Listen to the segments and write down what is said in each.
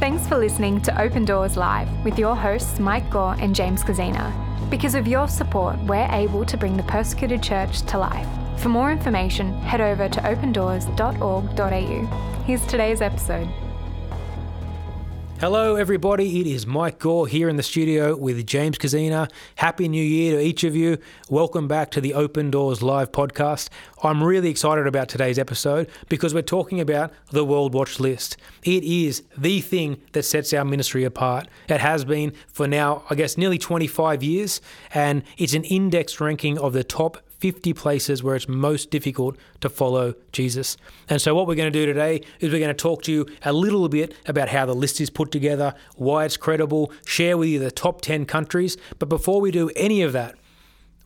Thanks for listening to Open Doors Live with your hosts Mike Gore and James Kozina. Because of your support, we're able to bring the persecuted church to life. For more information, head over to opendoors.org.au. Here's today's episode. Hello, everybody. It is Mike Gore here in the studio with James Kozina. Happy New Year to each of you. Welcome back to the Open Doors Live podcast. I'm really excited about today's episode because we're talking about the World Watch List. It is the thing that sets our ministry apart. It has been for now, I guess, nearly 25 years, and it's an indexed ranking of the top 50 places where it's most difficult to follow Jesus. And so, what we're going to do today is we're going to talk to you a little bit about how the list is put together, why it's credible, share with you the top 10 countries. But before we do any of that,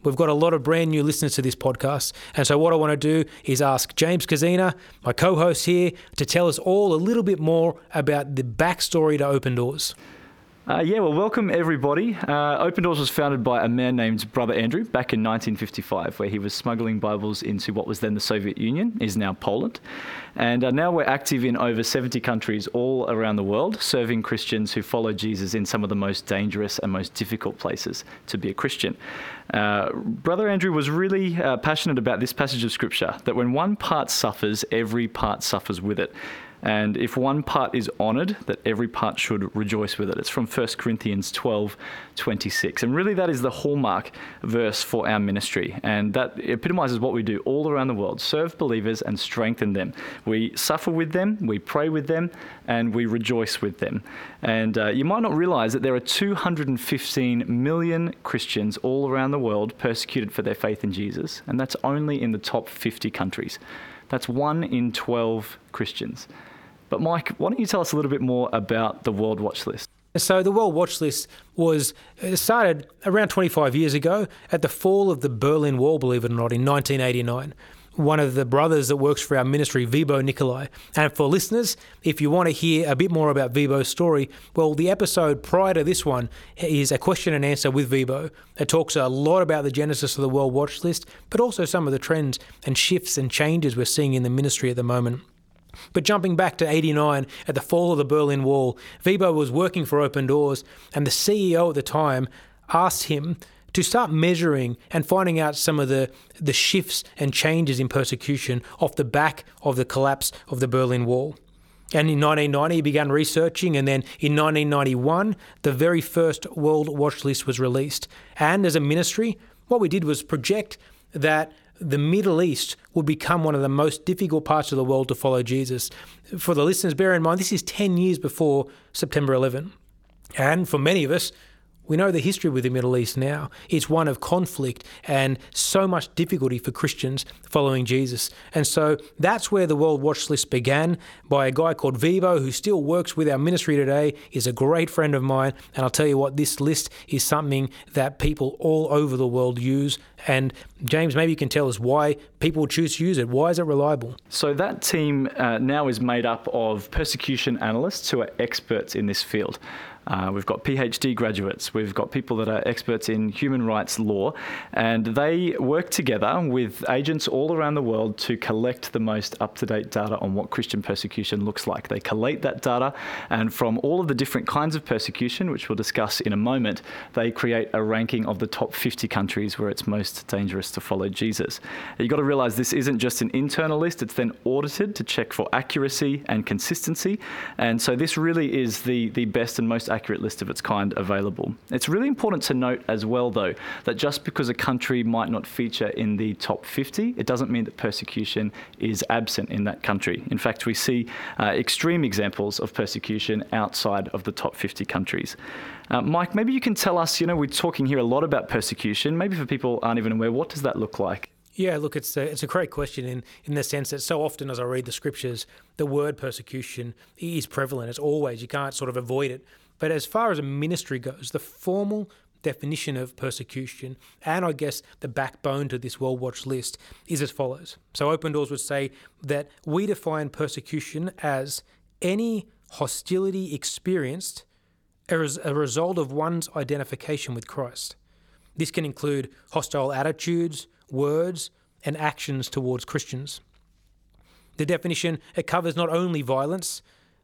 We've got a lot of brand new listeners to this podcast. And so, what I want to do is ask James Kozina, my co host here, to tell us all a little bit more about the backstory to Open Doors. Uh, yeah, well, welcome everybody. Uh, Open Doors was founded by a man named Brother Andrew back in 1955, where he was smuggling Bibles into what was then the Soviet Union, is now Poland. And uh, now we're active in over 70 countries all around the world, serving Christians who follow Jesus in some of the most dangerous and most difficult places to be a Christian. Uh, Brother Andrew was really uh, passionate about this passage of Scripture that when one part suffers, every part suffers with it. And if one part is honored, that every part should rejoice with it. It's from 1 Corinthians 12, 26. And really, that is the hallmark verse for our ministry. And that epitomizes what we do all around the world serve believers and strengthen them. We suffer with them, we pray with them, and we rejoice with them. And uh, you might not realize that there are 215 million Christians all around the world persecuted for their faith in Jesus. And that's only in the top 50 countries. That's one in 12 Christians. But Mike, why don't you tell us a little bit more about the World Watch List? So the World Watch List was started around 25 years ago at the fall of the Berlin Wall, believe it or not, in 1989. One of the brothers that works for our ministry, Wybo Nicolai. And for listeners, if you want to hear a bit more about Wybo's story, well, the episode prior to this one is a question and answer with Wybo. It talks a lot about the genesis of the World Watch List, but also some of the trends and shifts and changes we're seeing in the ministry at the moment. But jumping back to 89 at the fall of the Berlin Wall, Wybo was working for Open Doors, and the CEO at the time asked him to start measuring and finding out some of the, the shifts and changes in persecution off the back of the collapse of the Berlin Wall. And in 1990, he began researching, and then in 1991, the very first World Watch List was released. And as a ministry, what we did was project that the Middle East would become one of the most difficult parts of the world to follow Jesus. For the listeners, bear in mind, this is 10 years before September 11. And for many of us, we know the history with the Middle East now. It's one of conflict and so much difficulty for Christians following Jesus. And so that's where the World Watch List began by a guy called Wybo, who still works with our ministry today, is a great friend of mine. And I'll tell you what, this list is something that people all over the world use. And James, maybe you can tell us why people choose to use it. Why is it reliable? So that team uh, now is made up of persecution analysts who are experts in this field. Uh, we've got PhD graduates, we've got people that are experts in human rights law, and they work together with agents all around the world to collect the most up to date data on what Christian persecution looks like. They collate that data, and from all of the different kinds of persecution, which we'll discuss in a moment, they create a ranking of the top 50 countries where it's most dangerous to follow Jesus. You've got to realize this isn't just an internal list, it's then audited to check for accuracy and consistency, and so this really is the, the best and most accurate list of its kind available. It's really important to note as well, though, that just because a country might not feature in the top 50, it doesn't mean that persecution is absent in that country. In fact, we see uh, extreme examples of persecution outside of the top 50 countries. Uh, Mike, maybe you can tell us, you know, we're talking here a lot about persecution. Maybe for people aren't even aware, what does that look like? Yeah, look, it's a, it's a great question in, in the sense that so often as I read the scriptures, the word persecution is prevalent. It's always, you can't sort of avoid it. But as far as a ministry goes, the formal definition of persecution and I guess the backbone to this World Watch list is as follows. So Open Doors would say that we define persecution as any hostility experienced as a result of one's identification with Christ. This can include hostile attitudes, words, and actions towards Christians. The definition it covers not only violence,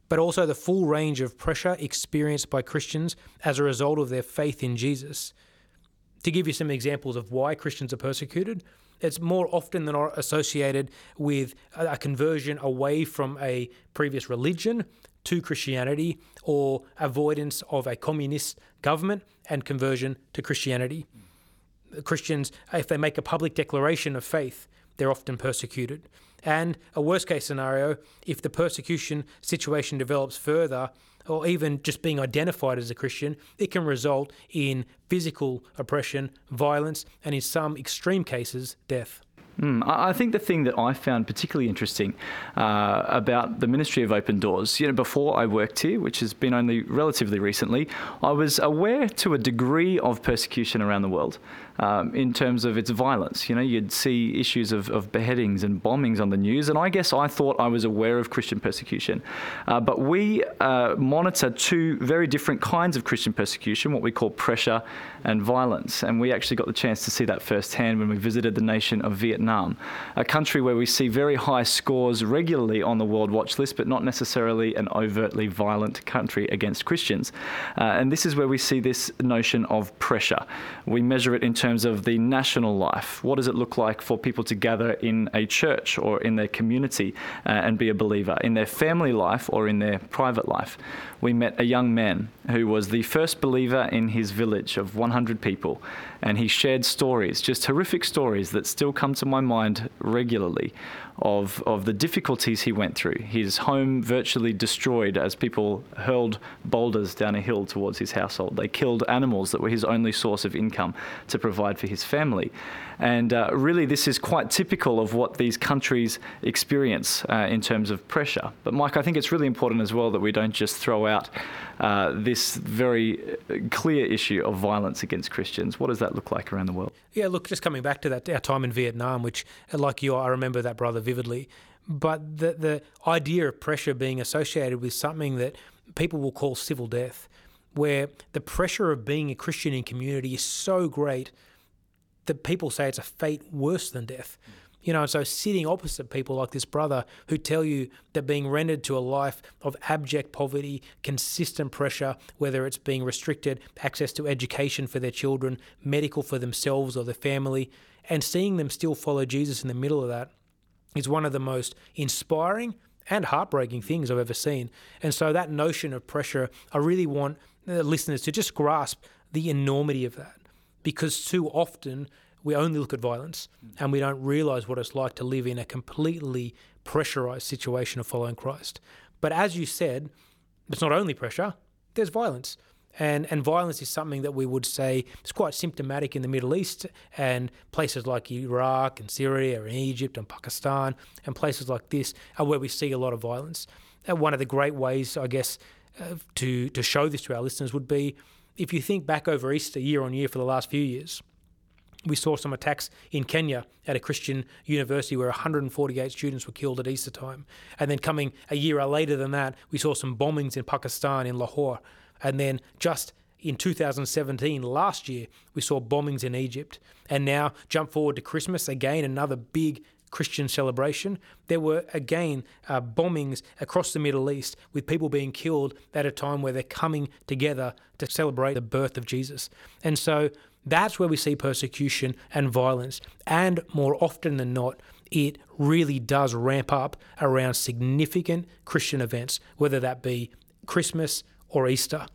but also the full range of pressure experienced by Christians as a result of their faith in Jesus. To give you some examples of why Christians are persecuted, it's more often than not associated with a conversion away from a previous religion to Christianity or avoidance of a communist government and conversion to Christianity. Christians, if they make a public declaration of faith, they're often persecuted. And a worst case scenario, if the persecution situation develops further, or even just being identified as a Christian, it can result in physical oppression, violence, and in some extreme cases, death. Mm, I think the thing that I found particularly interesting uh, about the Ministry of Open Doors, you know, before I worked here, which has been only relatively recently, I was aware to a degree of persecution around the world um, in terms of its violence. You know, you'd see issues of, of, beheadings and bombings on the news, and I guess I thought I was aware of Christian persecution. Uh, but we uh, monitor two very different kinds of Christian persecution, what we call pressure and violence. And we actually got the chance to see that firsthand when we visited the nation of Vietnam, a country where we see very high scores regularly on the World Watch list, but not necessarily an overtly violent country against Christians. Uh, and this is where we see this notion of pressure. We measure it in terms terms of the national life. What does it look like for people to gather in a church or in their community uh, and be a believer, in their family life or in their private life? We met a young man who was the first believer in his village of 100 people, and he shared stories, just horrific stories that still come to my mind regularly of, of the difficulties he went through. His home virtually destroyed as people hurled boulders down a hill towards his household. They killed animals that were his only source of income to provide for his family. And uh, really, this is quite typical of what these countries experience uh, in terms of pressure. But, Mike, I think it's really important as well that we don't just throw out uh, this very uh, clear issue of violence against Christians. What does that look like around the world? Yeah, look, just coming back to that, our time in Vietnam, which, like you, I remember that brother vividly. But the, the idea of pressure being associated with something that people will call civil death, where the pressure of being a Christian in community is so great that people say it's a fate worse than death. Mm. You know, so sitting opposite people like this brother who tell you that being rendered to a life of abject poverty, consistent pressure, whether it's being restricted access to education for their children, medical for themselves or their family, and seeing them still follow Jesus in the middle of that is one of the most inspiring and heartbreaking things I've ever seen. And so that notion of pressure, I really want uh, listeners to just grasp the enormity of that because too often we only look at violence mm. and we don't realize what it's like to live in a completely pressurized situation of following Christ. But as you said, it's not only pressure, there's violence. And, and violence is something that we would say is quite symptomatic in the Middle East and places like Iraq and Syria and Egypt and Pakistan and places like this are where we see a lot of violence. And one of the great ways, I guess, uh, to, to show this to our listeners would be if you think back over Easter year on year for the last few years, we saw some attacks in Kenya at a Christian university where 148 students were killed at Easter time. And then coming a year later than that, we saw some bombings in Pakistan, in Lahore. And then just in 2017, last year, we saw bombings in Egypt. And now, jump forward to Christmas, again, another big Christian celebration, there were again uh, bombings across the Middle East with people being killed at a time where they're coming together to celebrate the birth of Jesus. And so that's where we see persecution and violence. And more often than not, it really does ramp up around significant Christian events, whether that be Christmas or Easter.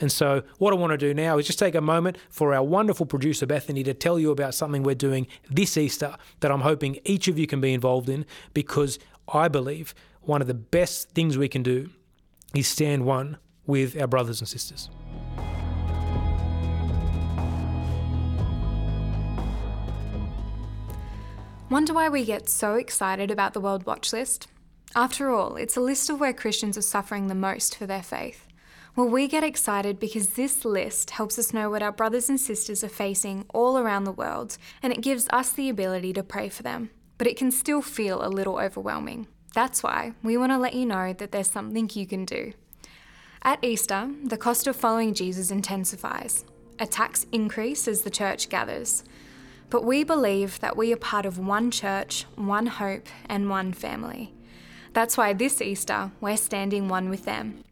And so, what I want to do now is just take a moment for our wonderful producer, Bethany, to tell you about something we're doing this Easter that I'm hoping each of you can be involved in because I believe one of the best things we can do is stand one with our brothers and sisters. Wonder why we get so excited about the World Watch List? After all, it's a list of where Christians are suffering the most for their faith. Well, we get excited because this list helps us know what our brothers and sisters are facing all around the world, and it gives us the ability to pray for them. But it can still feel a little overwhelming. That's why we want to let you know that there's something you can do. At Easter, the cost of following Jesus intensifies. Attacks increase as the church gathers. But we believe that we are part of one church, one hope, and one family. That's why this Easter we're standing one with them.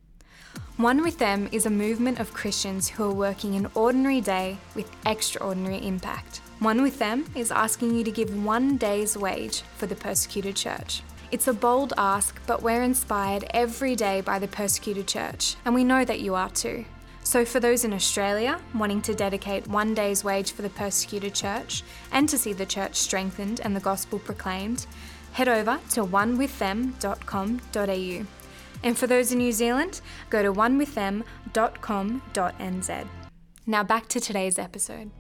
One with Them is a movement of Christians who are working an ordinary day with extraordinary impact. One with Them is asking you to give one day's wage for the persecuted church. It's a bold ask, but we're inspired every day by the persecuted church, and we know that you are too. So, for those in Australia wanting to dedicate one day's wage for the persecuted church and to see the church strengthened and the gospel proclaimed, head over to onewiththem.com.au. And for those in New Zealand, go to onewiththem.com.nz. Now back to today's episode.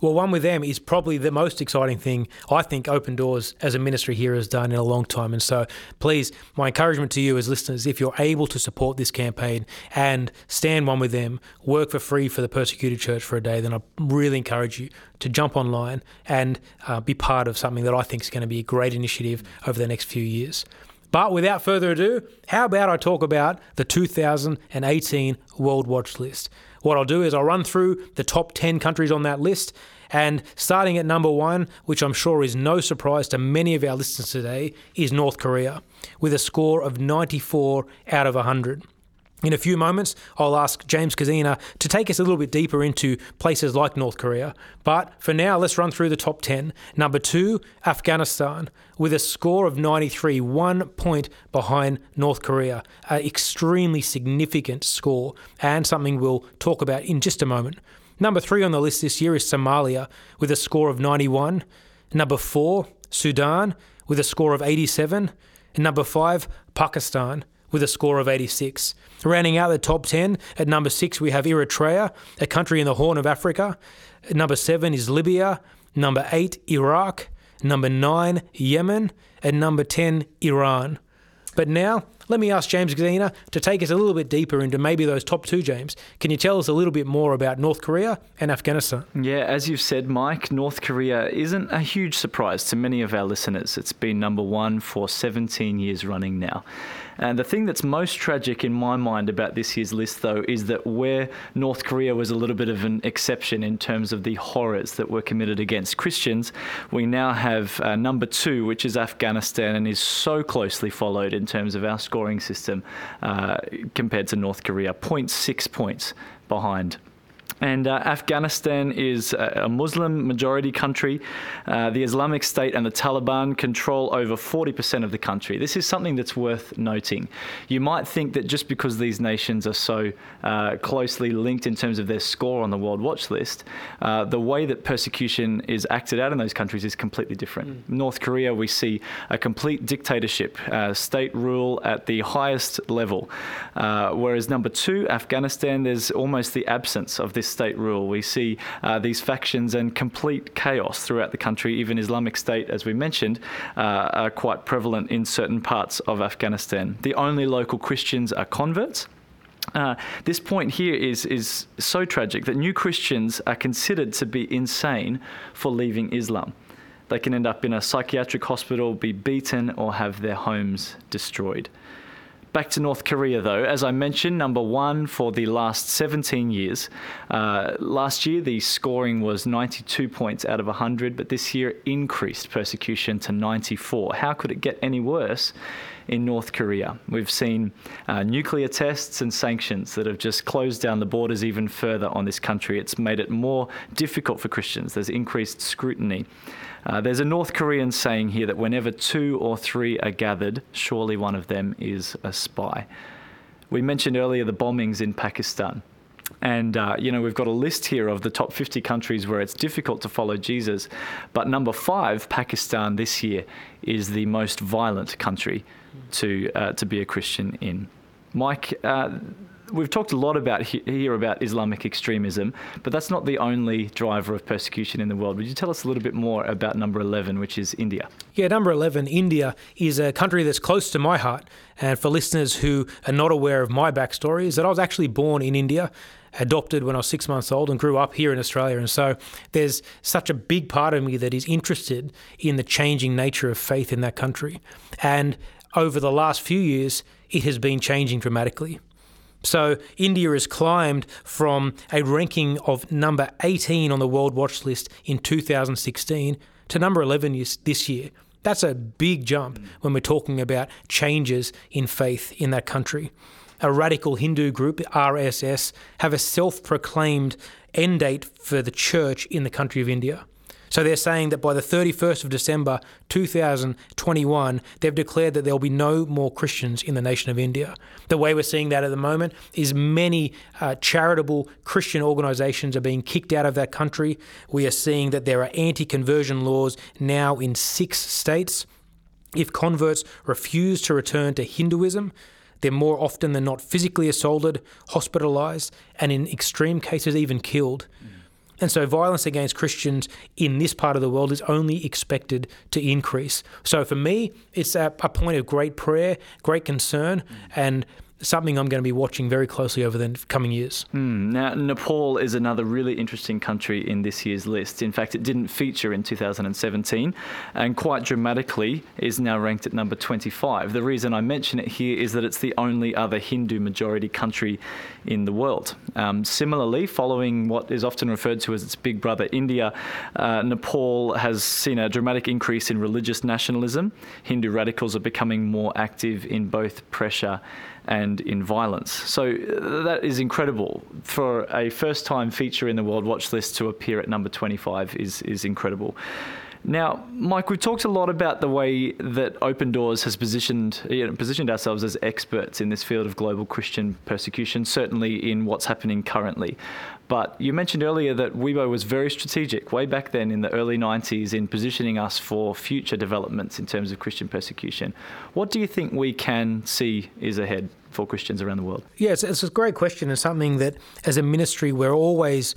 Well, one with them is probably the most exciting thing I think Open Doors as a ministry here has done in a long time. And so, please, my encouragement to you as listeners, if you're able to support this campaign and stand one with them, work for free for the persecuted church for a day, then I really encourage you to jump online and uh, be part of something that I think is going to be a great initiative over the next few years. But without further ado, how about I talk about the 2018 World Watch List? What I'll do is I'll run through the top 10 countries on that list, and starting at number one, which I'm sure is no surprise to many of our listeners today, is North Korea, with a score of 94 out of 100. In a few moments, I'll ask James Kozina to take us a little bit deeper into places like North Korea. But for now, let's run through the top 10. Number two, Afghanistan, with a score of 93, one point behind North Korea. An extremely significant score, and something we'll talk about in just a moment. Number three on the list this year is Somalia, with a score of 91. Number four, Sudan, with a score of 87. And number five, Pakistan with a score of 86. Rounding out the top 10, at number 6 we have Eritrea, a country in the Horn of Africa. At number 7 is Libya. Number 8, Iraq. Number 9, Yemen. And number 10, Iran. But now, let me ask James Kozina to take us a little bit deeper into maybe those top two, James. Can you tell us a little bit more about North Korea and Afghanistan? Yeah, as you've said, Mike, North Korea isn't a huge surprise to many of our listeners. It's been number one for 17 years running now. And the thing that's most tragic in my mind about this year's list, though, is that where North Korea was a little bit of an exception in terms of the horrors that were committed against Christians, we now have uh, number two, which is Afghanistan, and is so closely followed in terms of our scoring system uh, compared to North Korea, 0.6 points behind. And uh, Afghanistan is a Muslim majority country. Uh, the Islamic State and the Taliban control over 40% of the country. This is something that's worth noting. You might think that just because these nations are so uh, closely linked in terms of their score on the World Watch List, uh, the way that persecution is acted out in those countries is completely different. Mm. North Korea, we see a complete dictatorship, uh, state rule at the highest level. Uh, whereas number two, Afghanistan, there's almost the absence of this state rule. We see uh, these factions and complete chaos throughout the country. Even Islamic State, as we mentioned, uh, are quite prevalent in certain parts of Afghanistan. The only local Christians are converts. Uh, this point here is is so tragic that new Christians are considered to be insane for leaving Islam. They can end up in a psychiatric hospital, be beaten, or have their homes destroyed. Back to North Korea, though, as I mentioned, number one for the last 17 years. Uh, last year, the scoring was 92 points out of 100, but this year increased persecution to 94. How could it get any worse? In North Korea. We've seen uh, nuclear tests and sanctions that have just closed down the borders even further on this country. It's made it more difficult for Christians. There's increased scrutiny. Uh, there's a North Korean saying here that whenever two or three are gathered, surely one of them is a spy. We mentioned earlier the bombings in Pakistan. And, uh, you know, we've got a list here of the top 50 countries where it's difficult to follow Jesus. But number five, Pakistan, this year, is the most violent country to, uh, to be a Christian in. Mike, uh, we've talked a lot about here about Islamic extremism, but that's not the only driver of persecution in the world. Would you tell us a little bit more about number 11, which is India? Yeah, number 11, India, is a country that's close to my heart. And for listeners who are not aware of my backstory, is that I was actually born in India adopted when I was six months old and grew up here in Australia. And so there's such a big part of me that is interested in the changing nature of faith in that country. And over the last few years, it has been changing dramatically. So India has climbed from a ranking of number 18 on the World Watch List in 2016 to number 11 this year. That's a big jump when we're talking about changes in faith in that country. A radical Hindu group, RSS, have a self proclaimed end date for the church in the country of India. So they're saying that by the 31st of December 2021, they've declared that there will be no more Christians in the nation of India. The way we're seeing that at the moment is many uh, charitable Christian organizations are being kicked out of that country. We are seeing that there are anti conversion laws now in six states. If converts refuse to return to Hinduism, they're more often than not physically assaulted, hospitalized, and in extreme cases, even killed. Mm. And so violence against Christians in this part of the world is only expected to increase. So for me, it's a, a point of great prayer, great concern, and something I'm going to be watching very closely over the coming years. Mm. Now, Nepal is another really interesting country in this year's list. In fact, it didn't feature in 2017 and quite dramatically is now ranked at number 25. The reason I mention it here is that it's the only other Hindu majority country in the world. Um, similarly, following what is often referred to as its big brother India, uh, Nepal has seen a dramatic increase in religious nationalism. Hindu radicals are becoming more active in both pressure and in violence. So uh, that is incredible. For a first time feature in the World Watch List to appear at number 25 is, is incredible. Now, Mike, we've talked a lot about the way that Open Doors has positioned you know, positioned ourselves as experts in this field of global Christian persecution, certainly in what's happening currently. But you mentioned earlier that Wybo was very strategic way back then in the early 90s in positioning us for future developments in terms of Christian persecution. What do you think we can see is ahead for Christians around the world? Yes, it's a great question and something that as a ministry we're always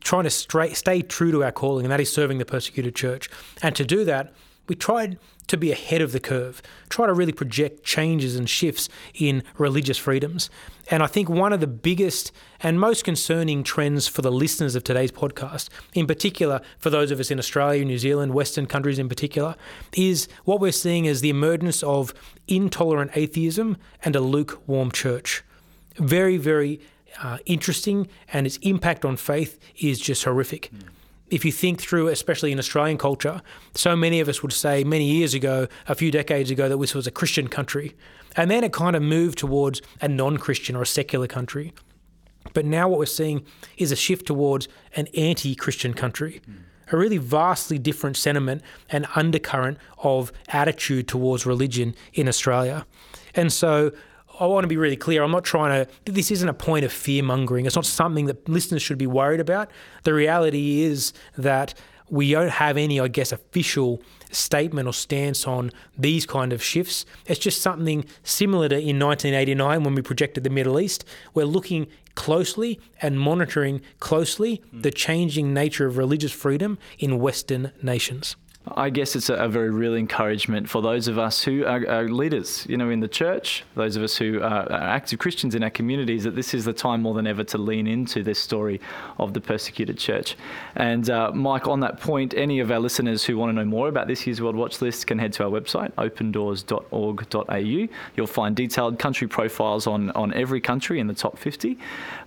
trying to stay true to our calling, and that is serving the persecuted church. And to do that, we tried to be ahead of the curve, try to really project changes and shifts in religious freedoms. And I think one of the biggest and most concerning trends for the listeners of today's podcast, in particular for those of us in Australia, New Zealand, Western countries in particular, is what we're seeing as the emergence of intolerant atheism and a lukewarm church. Very, very uh, interesting, and its impact on faith is just horrific. Mm. If you think through, especially in Australian culture, so many of us would say many years ago, a few decades ago, that this was a Christian country. And then it kind of moved towards a non Christian or a secular country. But now what we're seeing is a shift towards an anti Christian country. Mm. A really vastly different sentiment and undercurrent of attitude towards religion in Australia. And so I want to be really clear. I'm not trying to, this isn't a point of fear mongering. It's not something that listeners should be worried about. The reality is that we don't have any, I guess, official statement or stance on these kind of shifts. It's just something similar to in 1989 when we projected the Middle East. We're looking closely and monitoring closely the changing nature of religious freedom in Western nations. I guess it's a, a, very real encouragement for those of us who are, are, leaders, you know, in the church, those of us who are, are, active Christians in our communities, that this is the time more than ever to lean into this story of the persecuted church. And uh, Mike, on that point, any of our listeners who want to know more about this year's World Watch List can head to our website, opendoors.org.au. You'll find detailed country profiles on, on every country in the top 50.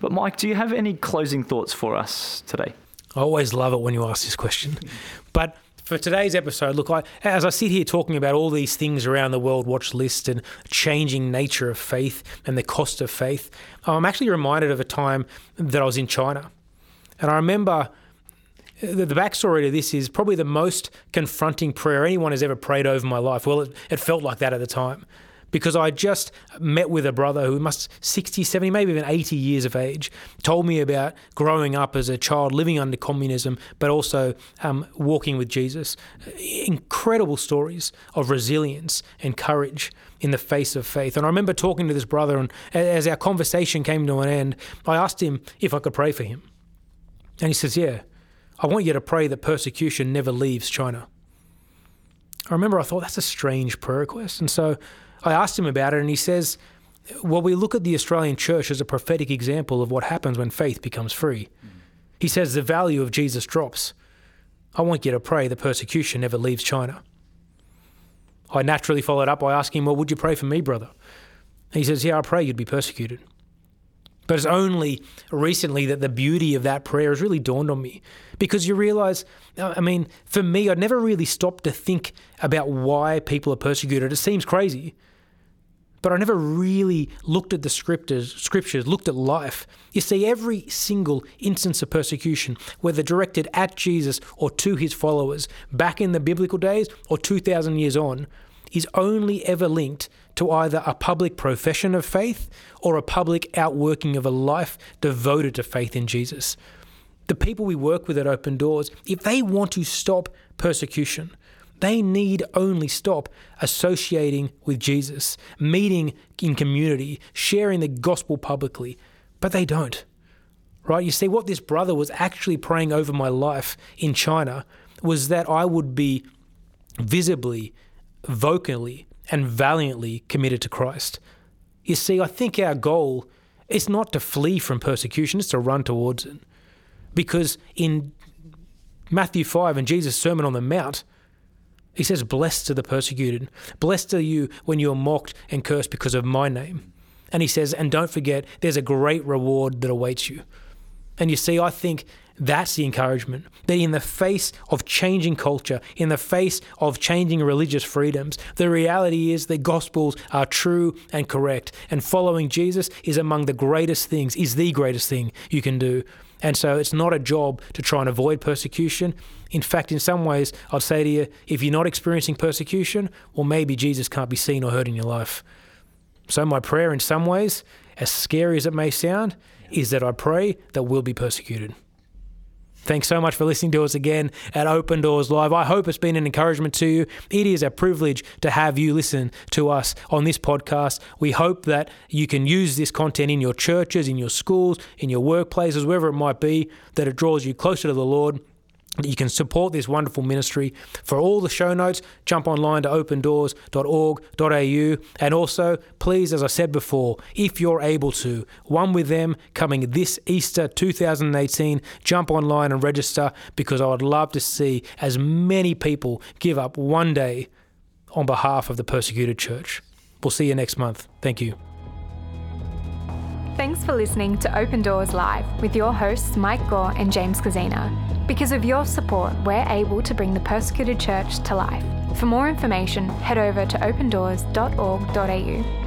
But Mike, do you have any closing thoughts for us today? I always love it when you ask this question. But for today's episode, look, I, as I sit here talking about all these things around the World Watch list and changing nature of faith and the cost of faith, I'm actually reminded of a time that I was in China. And I remember the, the backstory to this is probably the most confronting prayer anyone has ever prayed over my life. Well, it, it felt like that at the time because I just met with a brother who must 60, 70, maybe even 80 years of age, told me about growing up as a child living under communism, but also um, walking with Jesus. Incredible stories of resilience and courage in the face of faith. And I remember talking to this brother, and as our conversation came to an end, I asked him if I could pray for him. And he says, Yeah, I want you to pray that persecution never leaves China. I remember I thought that's a strange prayer request. And so I asked him about it, and he says, Well, we look at the Australian church as a prophetic example of what happens when faith becomes free. He says the value of Jesus drops. I want you to pray the persecution never leaves China. I naturally followed up by asking, Well, would you pray for me, brother? he says, Yeah, I pray you'd be persecuted. But it's only recently that the beauty of that prayer has really dawned on me. Because you realize, uh, I mean, for me, I'd never really stopped to think about why people are persecuted. It seems crazy. But I never really looked at the scriptures, scriptures, looked at life. You see, every single instance of persecution, whether directed at Jesus or to his followers, back in the biblical days or 2,000 years on, is only ever linked to either a public profession of faith or a public outworking of a life devoted to faith in Jesus. The people we work with at Open Doors, if they want to stop persecution, they need only stop associating with Jesus, meeting in community, sharing the gospel publicly, but they don't. Right? You see, what this brother was actually praying over my life in China was that I would be visibly, vocally, and valiantly committed to Christ. You see, I think our goal is not to flee from persecution, it's to run towards it. Because in Matthew 5 and Jesus' Sermon on the Mount, he says, Blessed are the persecuted. Blessed are you when you are mocked and cursed because of my name. And he says, And don't forget, there's a great reward that awaits you. And you see, I think that's the encouragement. That in the face of changing culture, in the face of changing religious freedoms, the reality is the gospels are true and correct. And following Jesus is among the greatest things, is the greatest thing you can do. And so it's not a job to try and avoid persecution. In fact, in some ways, I'd say to you, if you're not experiencing persecution, well, maybe Jesus can't be seen or heard in your life. So, my prayer, in some ways, as scary as it may sound, is that I pray that we'll be persecuted. Thanks so much for listening to us again at Open Doors Live. I hope it's been an encouragement to you. It is a privilege to have you listen to us on this podcast. We hope that you can use this content in your churches, in your schools, in your workplaces, wherever it might be, that it draws you closer to the Lord you can support this wonderful ministry. For all the show notes, jump online to opendoors.org.au. And also, please, as I said before, if you're able to, one with them coming this Easter 2018, jump online and register because I would love to see as many people give up one day on behalf of the persecuted church. We'll see you next month. Thank you. Thanks for listening to Open Doors Live with your hosts Mike Gore and James Kozina. Because of your support, we're able to bring the persecuted church to life. For more information, head over to opendoors.org.au.